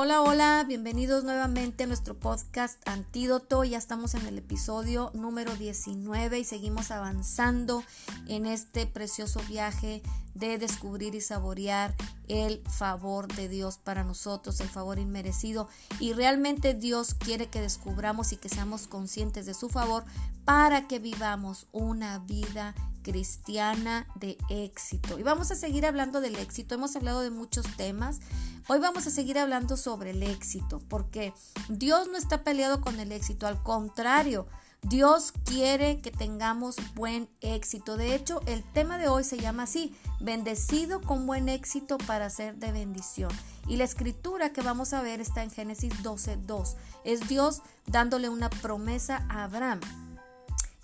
Hola, hola, bienvenidos nuevamente a nuestro podcast Antídoto. Ya estamos en el episodio número 19 y seguimos avanzando en este precioso viaje de descubrir y saborear el favor de Dios para nosotros, el favor inmerecido. Y realmente Dios quiere que descubramos y que seamos conscientes de su favor para que vivamos una vida cristiana de éxito. Y vamos a seguir hablando del éxito. Hemos hablado de muchos temas. Hoy vamos a seguir hablando sobre el éxito, porque Dios no está peleado con el éxito, al contrario, Dios quiere que tengamos buen éxito. De hecho, el tema de hoy se llama así, bendecido con buen éxito para ser de bendición. Y la escritura que vamos a ver está en Génesis 12.2. Es Dios dándole una promesa a Abraham.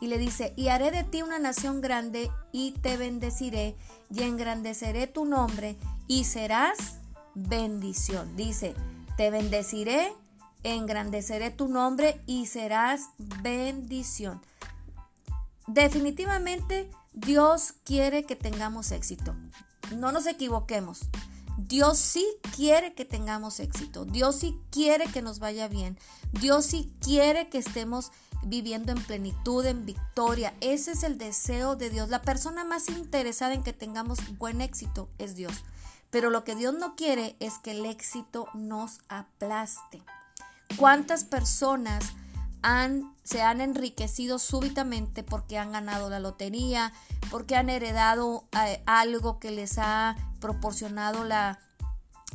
Y le dice, y haré de ti una nación grande y te bendeciré y engrandeceré tu nombre y serás bendición. Dice, te bendeciré engrandeceré tu nombre y serás bendición. Definitivamente Dios quiere que tengamos éxito. No nos equivoquemos. Dios sí quiere que tengamos éxito. Dios sí quiere que nos vaya bien. Dios sí quiere que estemos viviendo en plenitud, en victoria. Ese es el deseo de Dios. La persona más interesada en que tengamos buen éxito es Dios. Pero lo que Dios no quiere es que el éxito nos aplaste. ¿Cuántas personas han, se han enriquecido súbitamente porque han ganado la lotería, porque han heredado eh, algo que les ha proporcionado la,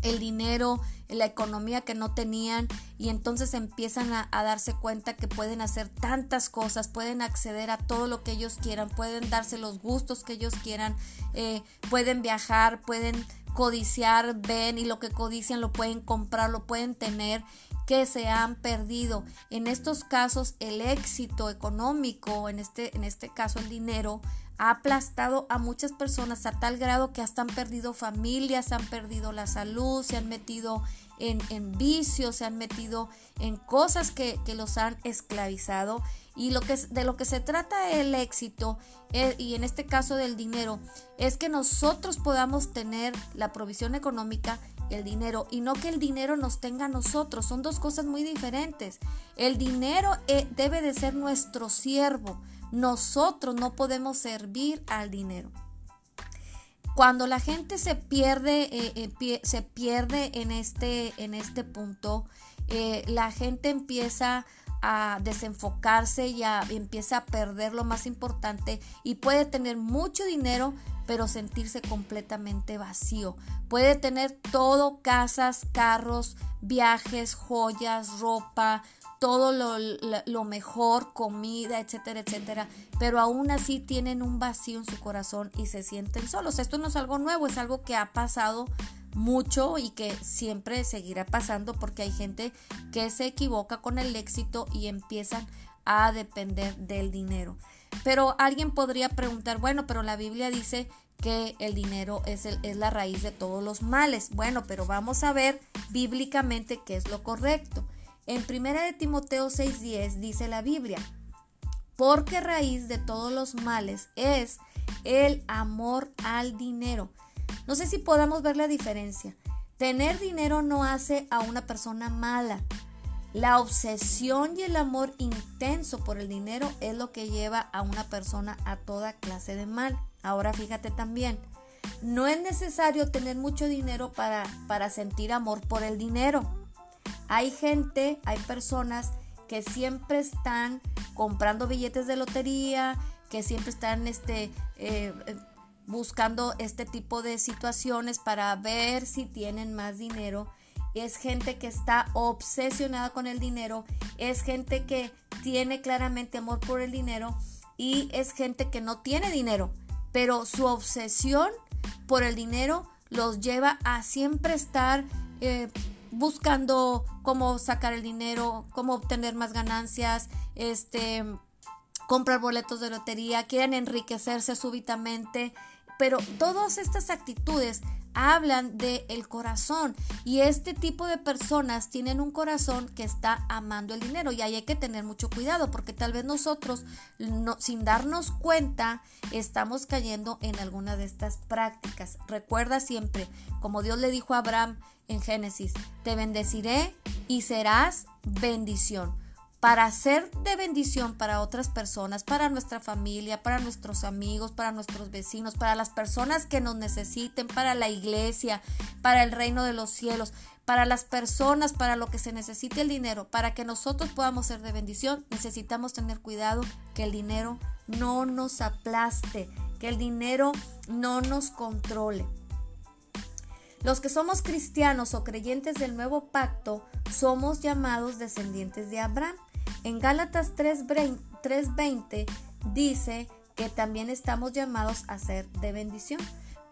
el dinero, la economía que no tenían y entonces empiezan a, darse cuenta que pueden hacer tantas cosas, pueden acceder a todo lo que ellos quieran, pueden darse los gustos que ellos quieran, eh, pueden viajar, pueden codiciar, ven y lo que codician lo pueden comprar, lo pueden tener que se han perdido. En estos casos el éxito económico, en este, en este caso el dinero, ha aplastado a muchas personas a tal grado que hasta han perdido familias, han perdido la salud, se han metido en, en vicios, se han metido en cosas que, que los han esclavizado. Y lo que, de lo que se trata el éxito, eh, y en este caso del dinero, es que nosotros podamos tener la provisión económica el dinero y no que el dinero nos tenga a nosotros. Son dos cosas muy diferentes. El dinero eh, debe de ser nuestro siervo. Nosotros no podemos servir al dinero. Cuando la gente se pierde, eh, eh, se pierde en este, en este punto, la gente empieza a desenfocarse y empieza a perder lo más importante y puede tener mucho dinero pero sentirse completamente vacío. Puede tener todo, casas, carros, viajes, joyas, ropa, todo lo, mejor, comida, etcétera, etcétera, pero aún así tienen un vacío en su corazón y se sienten solos. Esto no es algo nuevo, es algo que ha pasado mucho y que siempre seguirá pasando porque hay gente que se equivoca con el éxito y empiezan a depender del dinero. Pero alguien podría preguntar, bueno, pero la Biblia dice que el dinero es, el, es la raíz de todos los males. Bueno, pero vamos a ver bíblicamente qué es lo correcto. En 1 de Timoteo 6:10 dice la Biblia, porque raíz de todos los males es el amor al dinero. No sé si podamos ver la diferencia. Tener dinero no hace a una persona mala. La obsesión y el amor intenso por el dinero es lo que lleva a una persona a toda clase de mal. Ahora fíjate también, no es necesario tener mucho dinero para, para sentir amor por el dinero. Hay gente, hay personas que siempre están comprando billetes de lotería, que siempre están este, eh, buscando este tipo de situaciones para ver si tienen más dinero. Es gente que está obsesionada con el dinero, es gente que tiene claramente amor por el dinero y es gente que no tiene dinero, pero su obsesión por el dinero los lleva a siempre estar eh, buscando cómo sacar el dinero, cómo obtener más ganancias, este, comprar boletos de lotería, quieren enriquecerse súbitamente, pero todas estas actitudes hablan del el corazón y este tipo de personas tienen un corazón que está amando el dinero y ahí hay que tener mucho cuidado porque tal vez nosotros no, sin darnos cuenta estamos cayendo en alguna de estas prácticas. Recuerda siempre, como Dios le dijo a Abraham en Génesis, te bendeciré y serás bendición para ser de bendición para otras personas, para nuestra familia, para nuestros amigos, para nuestros vecinos, para las personas que nos necesiten, para la iglesia, para el reino de los cielos, para las personas, para lo que se necesite el dinero, para que nosotros podamos ser de bendición, necesitamos tener cuidado que el dinero no nos aplaste, que el dinero no nos controle. Los que somos cristianos o creyentes del nuevo pacto somos llamados descendientes de Abraham. En Gálatas 3:20 dice que también estamos llamados a ser de bendición.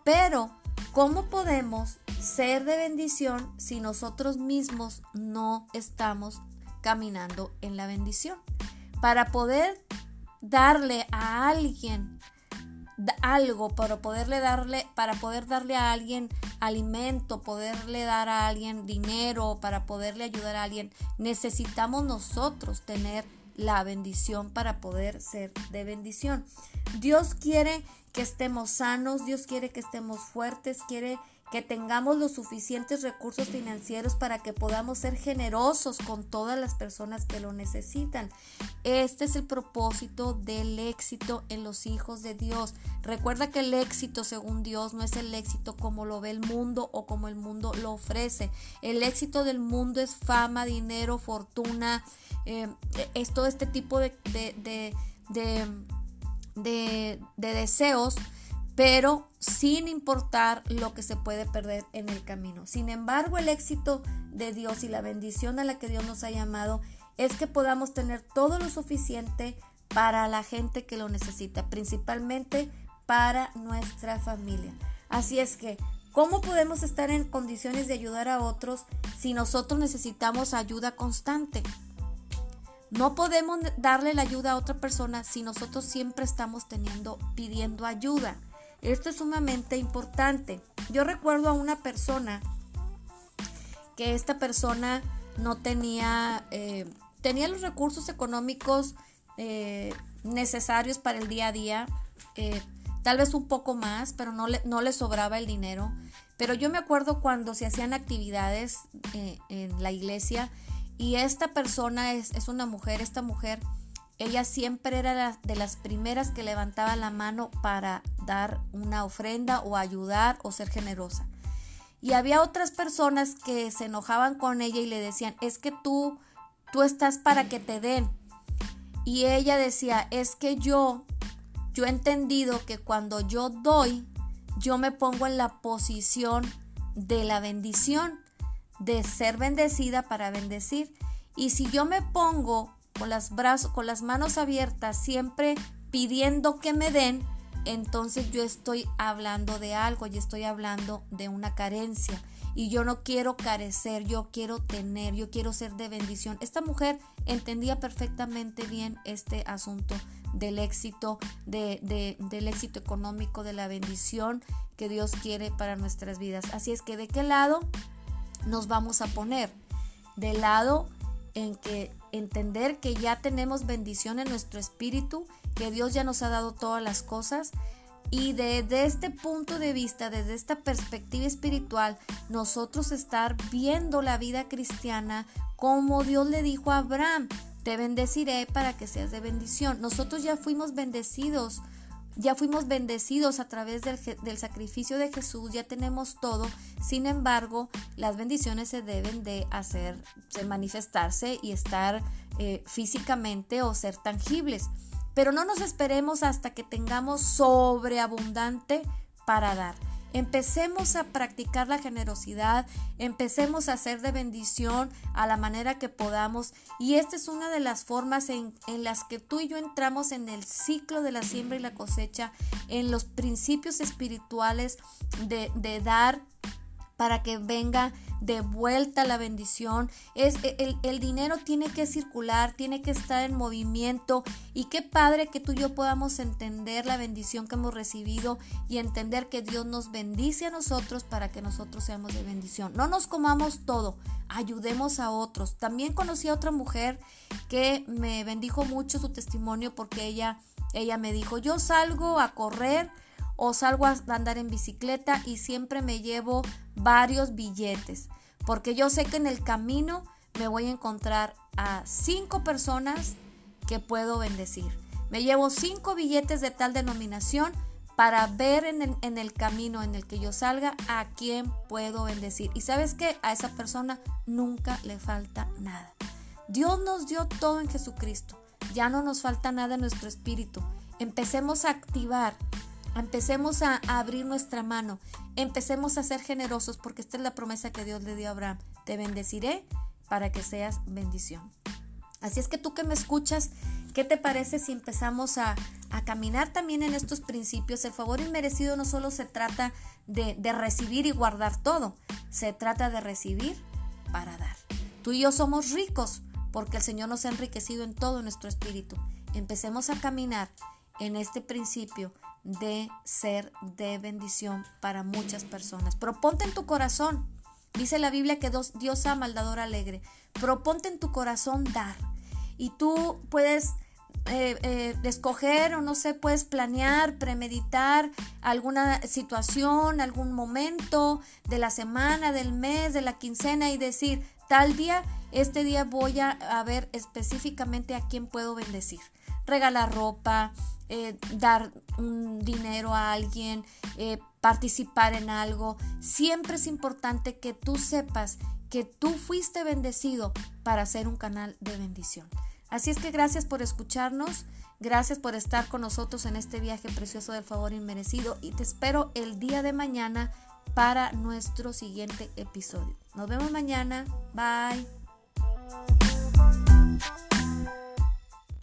Pero, ¿cómo podemos ser de bendición si nosotros mismos no estamos caminando en la bendición? Para poder darle a alguien algo para poderle darle para poder darle a alguien alimento, poderle dar a alguien dinero, para poderle ayudar a alguien, necesitamos nosotros tener la bendición para poder ser de bendición. Dios quiere que estemos sanos, Dios quiere que estemos fuertes, quiere que tengamos los suficientes recursos financieros para que podamos ser generosos con todas las personas que lo necesitan. Este es el propósito del éxito en los hijos de Dios. Recuerda que el éxito según Dios no es el éxito como lo ve el mundo o como el mundo lo ofrece. El éxito del mundo es fama, dinero, fortuna, eh, es todo este tipo de, de, de, de deseos pero sin importar lo que se puede perder en el camino. Sin embargo, el éxito de Dios y la bendición a la que Dios nos ha llamado es que podamos tener todo lo suficiente para la gente que lo necesita, principalmente para nuestra familia. Así es que, ¿cómo podemos estar en condiciones de ayudar a otros si nosotros necesitamos ayuda constante? No podemos darle la ayuda a otra persona si nosotros siempre estamos teniendo pidiendo ayuda. Esto es sumamente importante. Yo recuerdo a una persona que esta persona no tenía, eh, tenía los recursos económicos eh, necesarios para el día a día, eh, tal vez un poco más, pero no le, no le sobraba el dinero. Pero yo me acuerdo cuando se hacían actividades en la iglesia y esta persona es, es una mujer, esta mujer ella siempre era de las primeras que levantaba la mano para dar una ofrenda o ayudar o ser generosa. Y había otras personas que se enojaban con ella y le decían, es que tú, tú estás para que te den. Y ella decía, es que yo, yo he entendido que cuando yo doy, yo me pongo en la posición de la bendición, de ser bendecida para bendecir. Y si yo me pongo con las brazos, con las manos abiertas, siempre pidiendo que me den, entonces yo estoy hablando de algo, y estoy hablando de una carencia. Y yo no quiero carecer, yo quiero tener, yo quiero ser de bendición. Esta mujer entendía perfectamente bien este asunto del éxito, de, del éxito económico, de la bendición que Dios quiere para nuestras vidas. Así es que de qué lado nos vamos a poner? Del lado en que entender que ya tenemos bendición en nuestro espíritu, que Dios ya nos ha dado todas las cosas. Y desde este punto de vista, desde esta perspectiva espiritual, nosotros estar viendo la vida cristiana como Dios le dijo a Abraham, te bendeciré para que seas de bendición. Nosotros ya fuimos bendecidos ya fuimos bendecidos a través del, sacrificio de Jesús, ya tenemos todo. Sin embargo, las bendiciones se deben de hacer, de manifestarse y estar eh, físicamente o ser tangibles. Pero no nos esperemos hasta que tengamos sobreabundante para dar. Empecemos a practicar la generosidad, empecemos a hacer de bendición a la manera que podamos. Y esta es una de las formas en, las que tú y yo entramos en el ciclo de la siembra y la cosecha, en los principios espirituales de, de dar para que venga de vuelta la bendición. Es, e, el, el, dinero tiene que circular, tiene que estar en movimiento. Y qué padre que tú y yo podamos entender la bendición que hemos recibido y entender que Dios nos bendice a nosotros para que nosotros seamos de bendición. No nos comamos todo, ayudemos a otros. También conocí a otra mujer que me bendijo mucho su testimonio porque ella, ella me dijo, yo salgo a correr o salgo a andar en bicicleta y siempre me llevo varios billetes, porque yo sé que en el camino me voy a encontrar a cinco personas que puedo bendecir. Me llevo cinco billetes de tal denominación para ver en el, en el, camino en el que yo salga a quién puedo bendecir. Y sabes que a esa persona nunca le falta nada. Dios nos dio todo en Jesucristo. Ya no nos falta nada en nuestro espíritu. Empecemos a activar Empecemos a, abrir nuestra mano, empecemos a ser generosos porque esta es la promesa que Dios le dio a Abraham. Te bendeciré para que seas bendición. Así es que tú que me escuchas, ¿qué te parece si empezamos a, caminar también en estos principios? El favor inmerecido no solo se trata de, de recibir y guardar todo, se trata de recibir para dar. Tú y yo somos ricos porque el Señor nos ha enriquecido en todo nuestro espíritu. Empecemos a caminar en este principio de ser de bendición para muchas personas. Proponte en tu corazón. Dice la Biblia que Dios ama al alegre. Proponte en tu corazón dar. Y tú puedes eh, eh, escoger o no sé, puedes planear, premeditar alguna situación, algún momento de la semana, del mes, de la quincena y decir, tal día, este día voy a ver específicamente a quién puedo bendecir. Regalar ropa, eh, dar un dinero a alguien, eh, participar en algo. Siempre es importante que tú sepas que tú fuiste bendecido para ser un canal de bendición. Así es que gracias por escucharnos, gracias por estar con nosotros en este viaje precioso del favor inmerecido y te espero el día de mañana para nuestro siguiente episodio. Nos vemos mañana, bye.